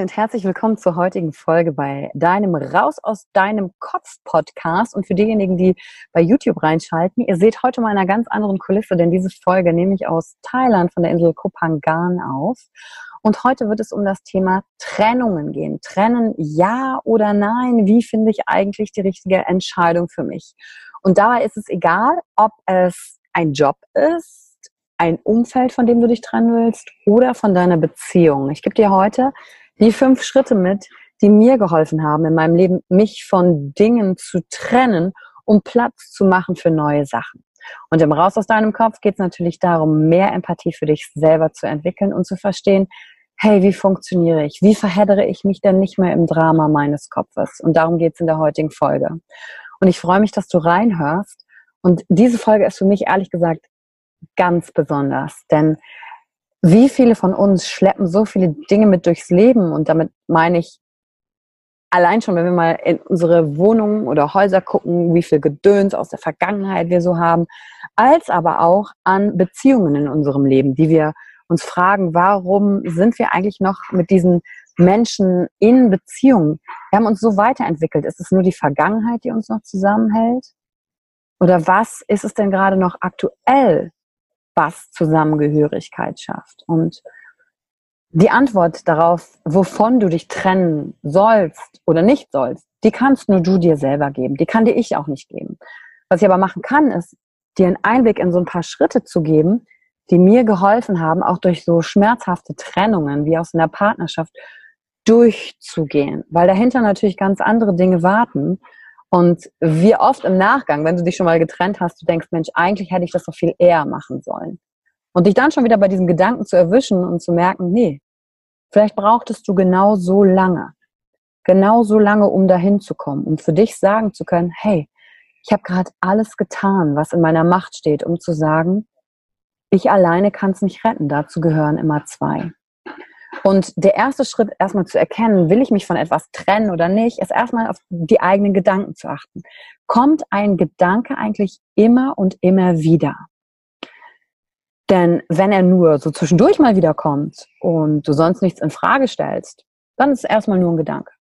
Und herzlich willkommen zur heutigen Folge bei deinem Raus aus deinem Kopf Podcast. Und für diejenigen, die bei YouTube reinschalten, ihr seht heute mal in einer ganz anderen Kulisse, denn diese Folge nehme ich aus Thailand von der Insel Kopangan auf. Und heute wird es um das Thema Trennungen gehen. Trennen ja oder nein? Wie finde ich eigentlich die richtige Entscheidung für mich? Und dabei ist es egal, ob es ein Job ist, ein Umfeld, von dem du dich trennen willst oder von deiner Beziehung. Ich gebe dir heute die fünf Schritte mit, die mir geholfen haben, in meinem Leben mich von Dingen zu trennen, um Platz zu machen für neue Sachen. Und im Raus aus deinem Kopf geht es natürlich darum, mehr Empathie für dich selber zu entwickeln und zu verstehen, hey, wie funktioniere ich? Wie verheddere ich mich denn nicht mehr im Drama meines Kopfes? Und darum geht es in der heutigen Folge. Und ich freue mich, dass du reinhörst. Und diese Folge ist für mich ehrlich gesagt ganz besonders, denn wie viele von uns schleppen so viele Dinge mit durchs Leben und damit meine ich allein schon, wenn wir mal in unsere Wohnungen oder Häuser gucken, wie viel Gedöns aus der Vergangenheit wir so haben, als aber auch an Beziehungen in unserem Leben, die wir uns fragen, warum sind wir eigentlich noch mit diesen Menschen in Beziehung? Wir haben uns so weiterentwickelt. Ist es nur die Vergangenheit, die uns noch zusammenhält? Oder was ist es denn gerade noch aktuell, was Zusammengehörigkeit schafft. Und die Antwort darauf, wovon du dich trennen sollst oder nicht sollst, die kannst nur du dir selber geben. Die kann dir ich auch nicht geben. Was ich aber machen kann, ist, dir einen Einblick in so ein paar Schritte zu geben, die mir geholfen haben, auch durch so schmerzhafte Trennungen wie aus einer Partnerschaft durchzugehen, weil dahinter natürlich ganz andere Dinge warten und wie oft im Nachgang, wenn du dich schon mal getrennt hast, du denkst, Mensch, eigentlich hätte ich das doch viel eher machen sollen. Und dich dann schon wieder bei diesem Gedanken zu erwischen und zu merken, nee, vielleicht brauchtest du genau so lange. Genau so lange, um dahin zu kommen, um für dich sagen zu können, hey, ich habe gerade alles getan, was in meiner Macht steht, um zu sagen, ich alleine kann es nicht retten. Dazu gehören immer zwei. Und der erste Schritt, erstmal zu erkennen, will ich mich von etwas trennen oder nicht, ist erstmal auf die eigenen Gedanken zu achten. Kommt ein Gedanke eigentlich immer und immer wieder? Denn wenn er nur so zwischendurch mal wieder kommt und du sonst nichts in Frage stellst, dann ist es erstmal nur ein Gedanke.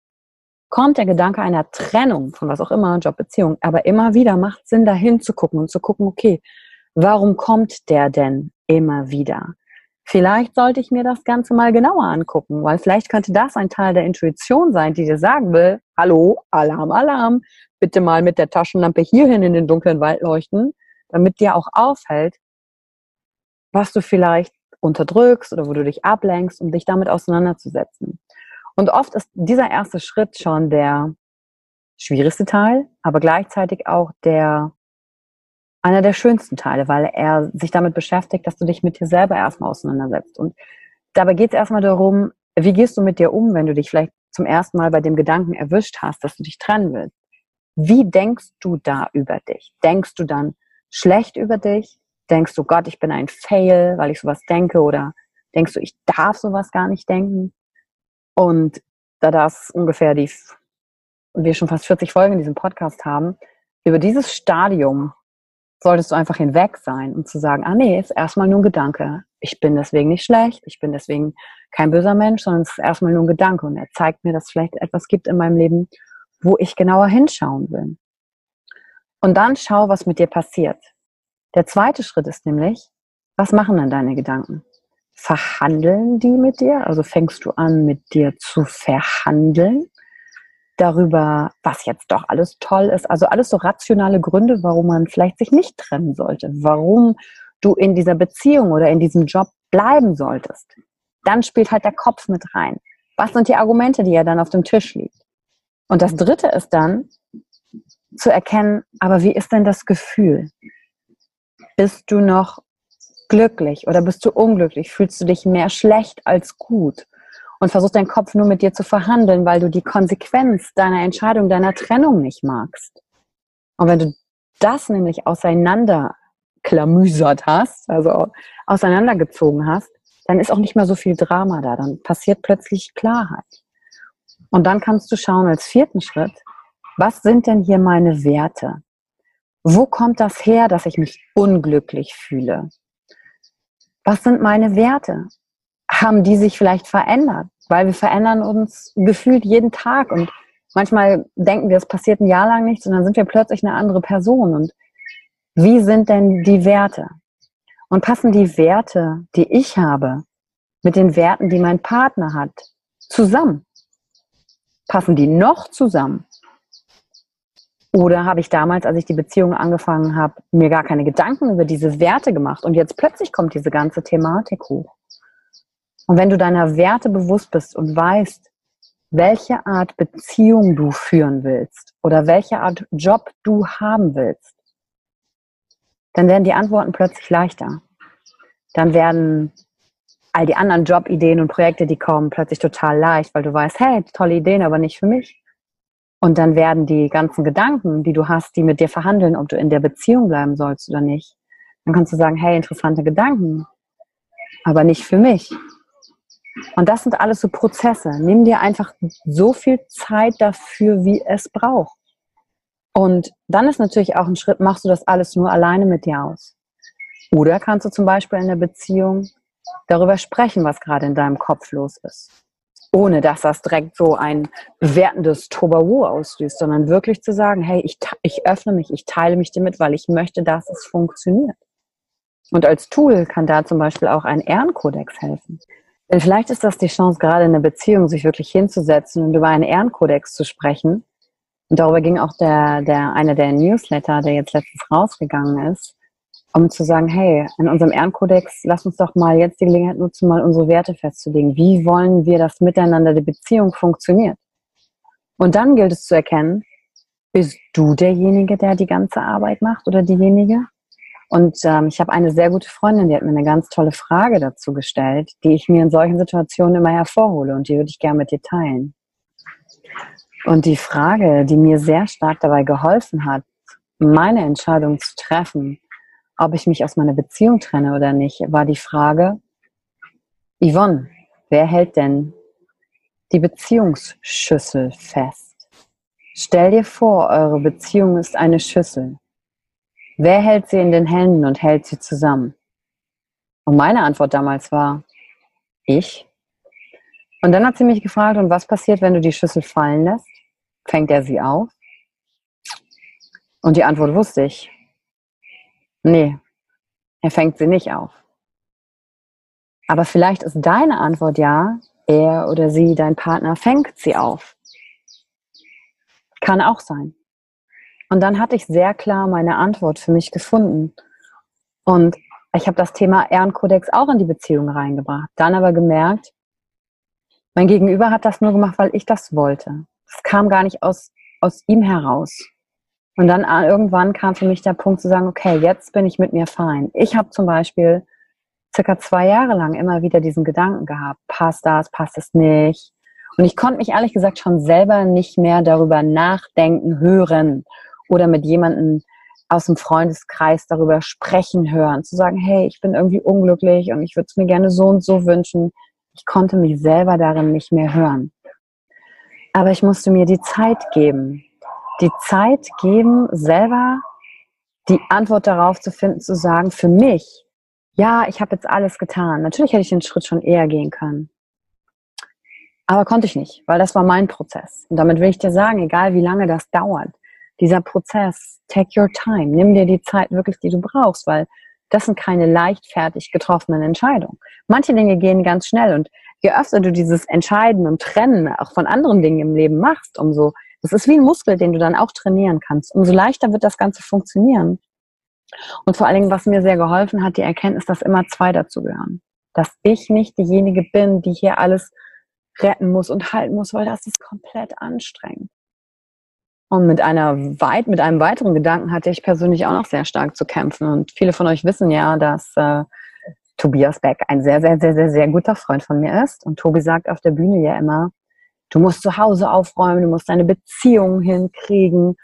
Kommt der Gedanke einer Trennung von was auch immer, Job, Beziehung, aber immer wieder macht Sinn, dahin zu gucken und zu gucken, okay, Warum kommt der denn immer wieder? Vielleicht sollte ich mir das Ganze mal genauer angucken, weil vielleicht könnte das ein Teil der Intuition sein, die dir sagen will, hallo, Alarm, Alarm, bitte mal mit der Taschenlampe hierhin in den dunklen Wald leuchten, damit dir auch auffällt, was du vielleicht unterdrückst oder wo du dich ablenkst, um dich damit auseinanderzusetzen. Und oft ist dieser erste Schritt schon der schwierigste Teil, aber gleichzeitig auch der einer der schönsten Teile, weil er sich damit beschäftigt, dass du dich mit dir selber erstmal auseinandersetzt. Und dabei geht es erstmal darum, wie gehst du mit dir um, wenn du dich vielleicht zum ersten Mal bei dem Gedanken erwischt hast, dass du dich trennen willst. Wie denkst du da über dich? Denkst du dann schlecht über dich? Denkst du, Gott, ich bin ein Fail, weil ich sowas denke? Oder denkst du, ich darf sowas gar nicht denken? Und da das ungefähr die, wir schon fast 40 Folgen in diesem Podcast haben, über dieses Stadium solltest du einfach hinweg sein und zu sagen, ah nee, ist erstmal nur ein Gedanke. Ich bin deswegen nicht schlecht, ich bin deswegen kein böser Mensch, sondern es ist erstmal nur ein Gedanke und er zeigt mir, dass es vielleicht etwas gibt in meinem Leben, wo ich genauer hinschauen will. Und dann schau, was mit dir passiert. Der zweite Schritt ist nämlich, was machen dann deine Gedanken? Verhandeln die mit dir? Also fängst du an, mit dir zu verhandeln? Darüber, was jetzt doch alles toll ist. Also alles so rationale Gründe, warum man vielleicht sich nicht trennen sollte, warum du in dieser Beziehung oder in diesem Job bleiben solltest. Dann spielt halt der Kopf mit rein. Was sind die Argumente, die ja dann auf dem Tisch liegt? Und das Dritte ist dann zu erkennen, aber wie ist denn das Gefühl? Bist du noch glücklich oder bist du unglücklich? Fühlst du dich mehr schlecht als gut? Und versuchst deinen Kopf nur mit dir zu verhandeln, weil du die Konsequenz deiner Entscheidung, deiner Trennung nicht magst. Und wenn du das nämlich auseinanderklamüsert hast, also auseinandergezogen hast, dann ist auch nicht mehr so viel Drama da. Dann passiert plötzlich Klarheit. Und dann kannst du schauen als vierten Schritt, was sind denn hier meine Werte? Wo kommt das her, dass ich mich unglücklich fühle? Was sind meine Werte? Haben die sich vielleicht verändert, weil wir verändern uns gefühlt jeden Tag und manchmal denken wir, es passiert ein Jahr lang nichts und dann sind wir plötzlich eine andere Person und wie sind denn die Werte? Und passen die Werte, die ich habe, mit den Werten, die mein Partner hat, zusammen? Passen die noch zusammen? Oder habe ich damals, als ich die Beziehung angefangen habe, mir gar keine Gedanken über diese Werte gemacht und jetzt plötzlich kommt diese ganze Thematik hoch? Und wenn du deiner Werte bewusst bist und weißt, welche Art Beziehung du führen willst oder welche Art Job du haben willst, dann werden die Antworten plötzlich leichter. Dann werden all die anderen Jobideen und Projekte, die kommen, plötzlich total leicht, weil du weißt, hey, tolle Ideen, aber nicht für mich. Und dann werden die ganzen Gedanken, die du hast, die mit dir verhandeln, ob du in der Beziehung bleiben sollst oder nicht, dann kannst du sagen, hey, interessante Gedanken, aber nicht für mich. Und das sind alles so Prozesse. Nimm dir einfach so viel Zeit dafür, wie es braucht. Und dann ist natürlich auch ein Schritt, machst du das alles nur alleine mit dir aus. Oder kannst du zum Beispiel in der Beziehung darüber sprechen, was gerade in deinem Kopf los ist. Ohne dass das direkt so ein bewertendes Tobawu auslöst, sondern wirklich zu sagen, hey, ich, ich öffne mich, ich teile mich damit, weil ich möchte, dass es funktioniert. Und als Tool kann da zum Beispiel auch ein Ehrenkodex helfen. Denn vielleicht ist das die Chance, gerade in einer Beziehung sich wirklich hinzusetzen und über einen Ehrenkodex zu sprechen. Und darüber ging auch der, der, einer der Newsletter, der jetzt letztens rausgegangen ist, um zu sagen, hey, in unserem Ehrenkodex, lass uns doch mal jetzt die Gelegenheit nutzen, mal unsere Werte festzulegen. Wie wollen wir, dass miteinander die Beziehung funktioniert? Und dann gilt es zu erkennen, bist du derjenige, der die ganze Arbeit macht oder diejenige? Und ähm, ich habe eine sehr gute Freundin, die hat mir eine ganz tolle Frage dazu gestellt, die ich mir in solchen Situationen immer hervorhole und die würde ich gerne mit dir teilen. Und die Frage, die mir sehr stark dabei geholfen hat, meine Entscheidung zu treffen, ob ich mich aus meiner Beziehung trenne oder nicht, war die Frage, Yvonne, wer hält denn die Beziehungsschüssel fest? Stell dir vor, eure Beziehung ist eine Schüssel. Wer hält sie in den Händen und hält sie zusammen? Und meine Antwort damals war, ich. Und dann hat sie mich gefragt, und was passiert, wenn du die Schüssel fallen lässt? Fängt er sie auf? Und die Antwort wusste ich. Nee, er fängt sie nicht auf. Aber vielleicht ist deine Antwort ja, er oder sie, dein Partner, fängt sie auf. Kann auch sein. Und dann hatte ich sehr klar meine Antwort für mich gefunden. Und ich habe das Thema Ehrenkodex auch in die Beziehung reingebracht. Dann aber gemerkt, mein Gegenüber hat das nur gemacht, weil ich das wollte. Es kam gar nicht aus, aus ihm heraus. Und dann äh, irgendwann kam für mich der Punkt zu sagen, okay, jetzt bin ich mit mir fein. Ich habe zum Beispiel circa zwei Jahre lang immer wieder diesen Gedanken gehabt, passt das, passt es nicht. Und ich konnte mich ehrlich gesagt schon selber nicht mehr darüber nachdenken, hören oder mit jemandem aus dem Freundeskreis darüber sprechen hören, zu sagen, hey, ich bin irgendwie unglücklich und ich würde es mir gerne so und so wünschen. Ich konnte mich selber darin nicht mehr hören. Aber ich musste mir die Zeit geben. Die Zeit geben, selber die Antwort darauf zu finden, zu sagen, für mich, ja, ich habe jetzt alles getan. Natürlich hätte ich den Schritt schon eher gehen können. Aber konnte ich nicht, weil das war mein Prozess. Und damit will ich dir sagen, egal wie lange das dauert, dieser Prozess, take your time, nimm dir die Zeit wirklich, die du brauchst, weil das sind keine leichtfertig getroffenen Entscheidungen. Manche Dinge gehen ganz schnell und je öfter du dieses Entscheiden und Trennen auch von anderen Dingen im Leben machst, umso, das ist wie ein Muskel, den du dann auch trainieren kannst, umso leichter wird das Ganze funktionieren. Und vor allen Dingen, was mir sehr geholfen hat, die Erkenntnis, dass immer zwei dazugehören. Dass ich nicht diejenige bin, die hier alles retten muss und halten muss, weil das ist komplett anstrengend. Und mit einer weit, mit einem weiteren Gedanken hatte ich persönlich auch noch sehr stark zu kämpfen. Und viele von euch wissen ja, dass äh, Tobias Beck ein sehr, sehr, sehr, sehr, sehr guter Freund von mir ist. Und Tobi sagt auf der Bühne ja immer, du musst zu Hause aufräumen, du musst deine Beziehung hinkriegen.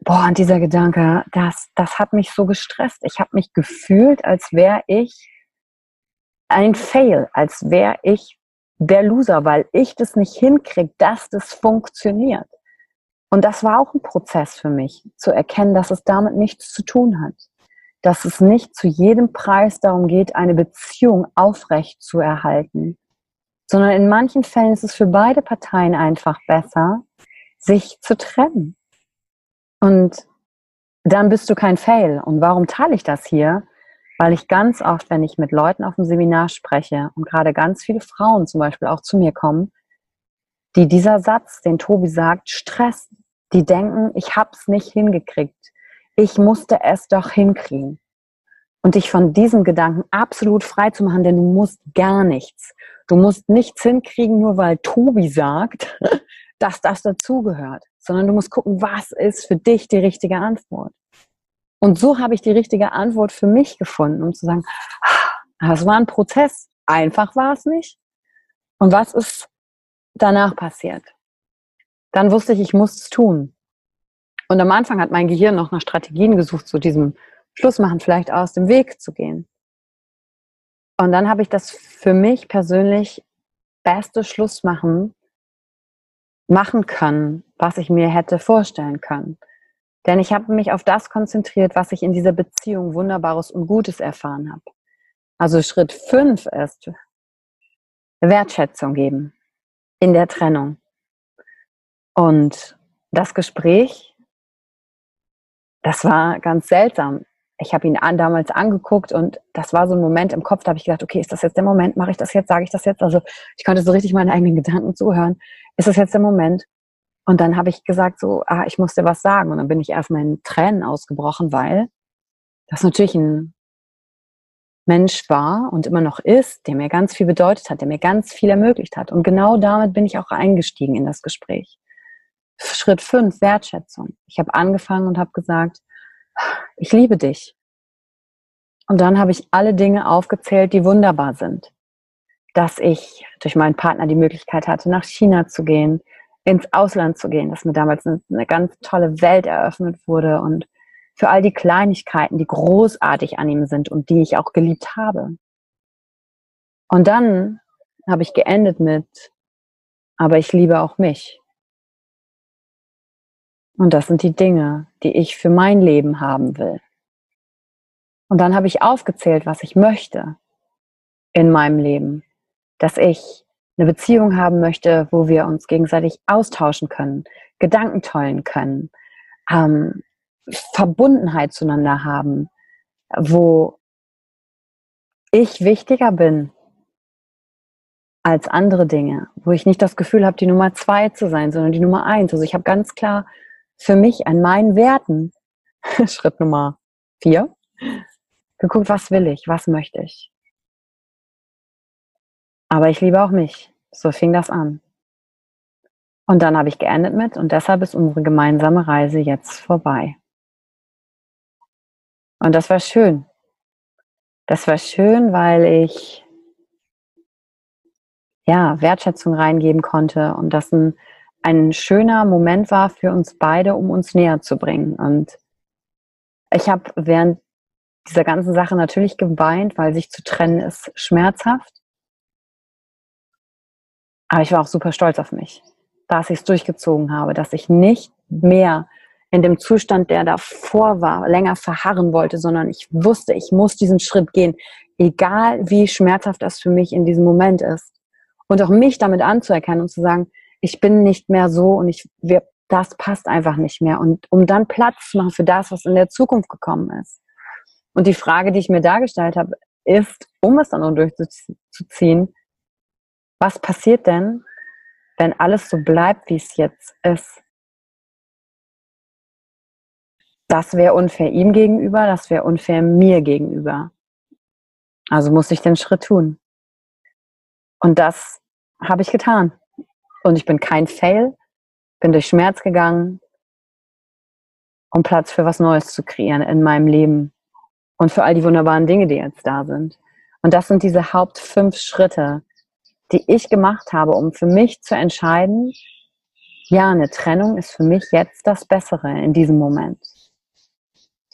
Boah, und dieser Gedanke, das, das hat mich so gestresst. Ich habe mich gefühlt, als wäre ich ein Fail, als wäre ich der Loser, weil ich das nicht hinkriege, dass das funktioniert. Und das war auch ein Prozess für mich, zu erkennen, dass es damit nichts zu tun hat. Dass es nicht zu jedem Preis darum geht, eine Beziehung aufrecht zu erhalten, sondern in manchen Fällen ist es für beide Parteien einfach besser, sich zu trennen. Und dann bist du kein Fail. Und warum teile ich das hier? Weil ich ganz oft, wenn ich mit Leuten auf dem Seminar spreche und gerade ganz viele Frauen zum Beispiel auch zu mir kommen, die dieser Satz, den Tobi sagt, stresst, die denken, ich hab's nicht hingekriegt. Ich musste es doch hinkriegen. Und dich von diesem Gedanken absolut frei zu machen, denn du musst gar nichts. Du musst nichts hinkriegen, nur weil Tobi sagt, dass das dazugehört, sondern du musst gucken, was ist für dich die richtige Antwort. Und so habe ich die richtige Antwort für mich gefunden, um zu sagen, das war ein Prozess. Einfach war es nicht. Und was ist danach passiert? Dann wusste ich, ich muss es tun. Und am Anfang hat mein Gehirn noch nach Strategien gesucht, zu diesem Schlussmachen vielleicht aus dem Weg zu gehen. Und dann habe ich das für mich persönlich beste Schlussmachen machen können, was ich mir hätte vorstellen können. Denn ich habe mich auf das konzentriert, was ich in dieser Beziehung Wunderbares und Gutes erfahren habe. Also Schritt fünf ist Wertschätzung geben in der Trennung. Und das Gespräch, das war ganz seltsam. Ich habe ihn an, damals angeguckt und das war so ein Moment im Kopf, da habe ich gedacht, okay, ist das jetzt der Moment? Mache ich das jetzt? Sage ich das jetzt? Also ich konnte so richtig meinen eigenen Gedanken zuhören. Ist das jetzt der Moment? Und dann habe ich gesagt, so, ah, ich muss dir was sagen. Und dann bin ich erstmal in Tränen ausgebrochen, weil das natürlich ein Mensch war und immer noch ist, der mir ganz viel bedeutet hat, der mir ganz viel ermöglicht hat. Und genau damit bin ich auch eingestiegen in das Gespräch. Schritt fünf, Wertschätzung. Ich habe angefangen und habe gesagt, ich liebe dich. Und dann habe ich alle Dinge aufgezählt, die wunderbar sind. Dass ich durch meinen Partner die Möglichkeit hatte, nach China zu gehen, ins Ausland zu gehen, dass mir damals eine, eine ganz tolle Welt eröffnet wurde und für all die Kleinigkeiten, die großartig an ihm sind und die ich auch geliebt habe. Und dann habe ich geendet mit, aber ich liebe auch mich. Und das sind die Dinge, die ich für mein Leben haben will. Und dann habe ich aufgezählt, was ich möchte in meinem Leben. Dass ich eine Beziehung haben möchte, wo wir uns gegenseitig austauschen können, Gedanken tollen können, ähm, Verbundenheit zueinander haben, wo ich wichtiger bin als andere Dinge, wo ich nicht das Gefühl habe, die Nummer zwei zu sein, sondern die Nummer eins. Also ich habe ganz klar für mich an meinen Werten, Schritt Nummer vier, geguckt, was will ich, was möchte ich. Aber ich liebe auch mich. So fing das an. Und dann habe ich geendet mit und deshalb ist unsere gemeinsame Reise jetzt vorbei. Und das war schön. Das war schön, weil ich ja Wertschätzung reingeben konnte und das ein, ein schöner Moment war für uns beide, um uns näher zu bringen. Und ich habe während dieser ganzen Sache natürlich geweint, weil sich zu trennen ist schmerzhaft. Aber ich war auch super stolz auf mich dass ich es durchgezogen habe, dass ich nicht mehr in dem Zustand, der davor war, länger verharren wollte, sondern ich wusste, ich muss diesen Schritt gehen, egal wie schmerzhaft das für mich in diesem Moment ist. Und auch mich damit anzuerkennen und zu sagen, ich bin nicht mehr so und ich, wir, das passt einfach nicht mehr. Und um dann Platz zu machen für das, was in der Zukunft gekommen ist. Und die Frage, die ich mir dargestellt habe, ist, um es dann auch durchzuziehen, was passiert denn, wenn alles so bleibt, wie es jetzt ist. Das wäre unfair ihm gegenüber, das wäre unfair mir gegenüber. Also muss ich den Schritt tun. Und das habe ich getan. Und ich bin kein Fail, bin durch Schmerz gegangen, um Platz für was Neues zu kreieren in meinem Leben und für all die wunderbaren Dinge, die jetzt da sind. Und das sind diese Haupt fünf Schritte, die ich gemacht habe, um für mich zu entscheiden, ja, eine Trennung ist für mich jetzt das Bessere in diesem Moment.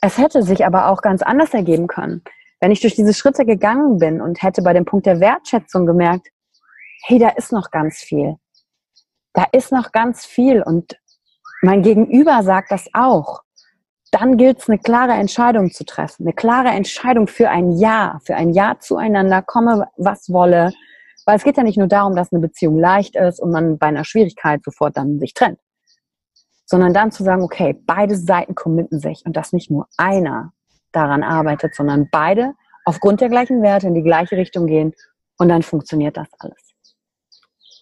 Es hätte sich aber auch ganz anders ergeben können, wenn ich durch diese Schritte gegangen bin und hätte bei dem Punkt der Wertschätzung gemerkt, hey, da ist noch ganz viel. Da ist noch ganz viel und mein Gegenüber sagt das auch. Dann gilt es, eine klare Entscheidung zu treffen. Eine klare Entscheidung für ein Ja, für ein Ja zueinander, komme was wolle, weil es geht ja nicht nur darum, dass eine Beziehung leicht ist und man bei einer Schwierigkeit sofort dann sich trennt, sondern dann zu sagen, okay, beide Seiten committen sich und dass nicht nur einer daran arbeitet, sondern beide aufgrund der gleichen Werte in die gleiche Richtung gehen und dann funktioniert das alles.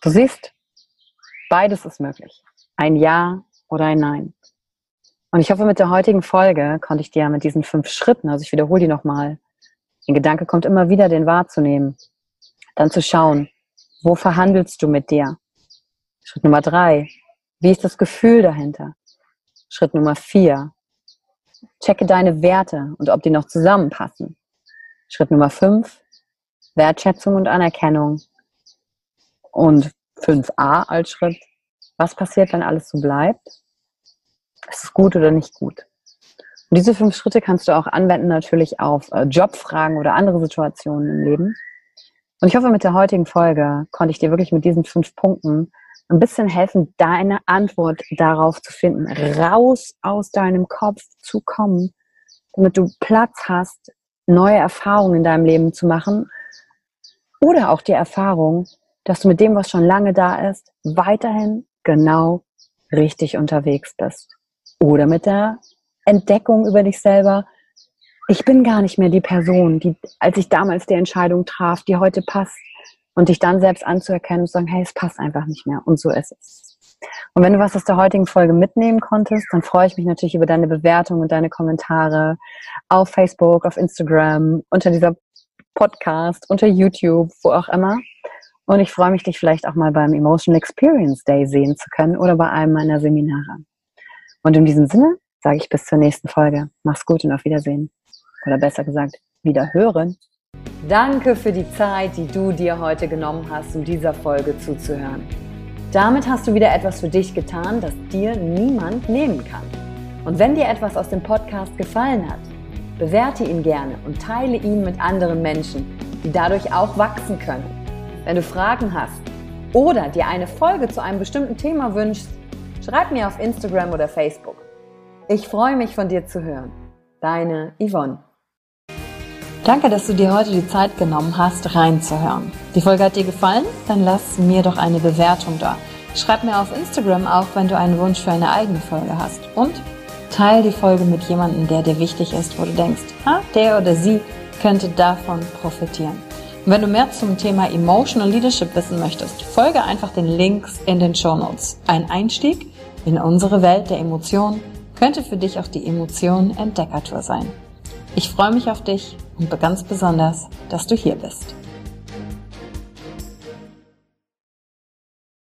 Du siehst, beides ist möglich. Ein Ja oder ein Nein. Und ich hoffe, mit der heutigen Folge konnte ich dir mit diesen fünf Schritten, also ich wiederhole die nochmal, den Gedanke kommt immer wieder, den wahrzunehmen dann zu schauen, wo verhandelst du mit dir? Schritt Nummer drei, wie ist das Gefühl dahinter? Schritt Nummer vier, checke deine Werte und ob die noch zusammenpassen. Schritt Nummer fünf, Wertschätzung und Anerkennung. Und 5a als Schritt, was passiert, wenn alles so bleibt? Ist es gut oder nicht gut? Und diese fünf Schritte kannst du auch anwenden natürlich auf äh, Jobfragen oder andere Situationen im Leben. Und ich hoffe, mit der heutigen Folge konnte ich dir wirklich mit diesen fünf Punkten ein bisschen helfen, deine Antwort darauf zu finden, raus aus deinem Kopf zu kommen, damit du Platz hast, neue Erfahrungen in deinem Leben zu machen oder auch die Erfahrung, dass du mit dem, was schon lange da ist, weiterhin genau richtig unterwegs bist. Oder mit der Entdeckung über dich selber, ich bin gar nicht mehr die Person, die, als ich damals die Entscheidung traf, die heute passt. Und dich dann selbst anzuerkennen und zu sagen, hey, es passt einfach nicht mehr. Und so ist es. Und wenn du was aus der heutigen Folge mitnehmen konntest, dann freue ich mich natürlich über deine Bewertung und deine Kommentare auf Facebook, auf Instagram, unter dieser Podcast, unter YouTube, wo auch immer. Und ich freue mich, dich vielleicht auch mal beim Emotional Experience Day sehen zu können oder bei einem meiner Seminare. Und in diesem Sinne sage ich bis zur nächsten Folge. Mach's gut und auf Wiedersehen oder besser gesagt wieder hören. Danke für die Zeit, die du dir heute genommen hast, um dieser Folge zuzuhören. Damit hast du wieder etwas für dich getan, das dir niemand nehmen kann. Und wenn dir etwas aus dem Podcast gefallen hat, bewerte ihn gerne und teile ihn mit anderen Menschen, die dadurch auch wachsen können. Wenn du Fragen hast oder dir eine Folge zu einem bestimmten Thema wünschst, schreib mir auf Instagram oder Facebook. Ich freue mich von dir zu hören. Deine Yvonne. Danke, dass du dir heute die Zeit genommen hast, reinzuhören. Die Folge hat dir gefallen? Dann lass mir doch eine Bewertung da. Schreib mir auf Instagram auch, wenn du einen Wunsch für eine eigene Folge hast. Und teile die Folge mit jemandem, der dir wichtig ist, wo du denkst, ah, der oder sie könnte davon profitieren. Wenn du mehr zum Thema Emotional Leadership wissen möchtest, folge einfach den Links in den Show Notes. Ein Einstieg in unsere Welt der Emotionen könnte für dich auch die Emotion Entdeckertour sein. Ich freue mich auf dich und ganz besonders, dass du hier bist.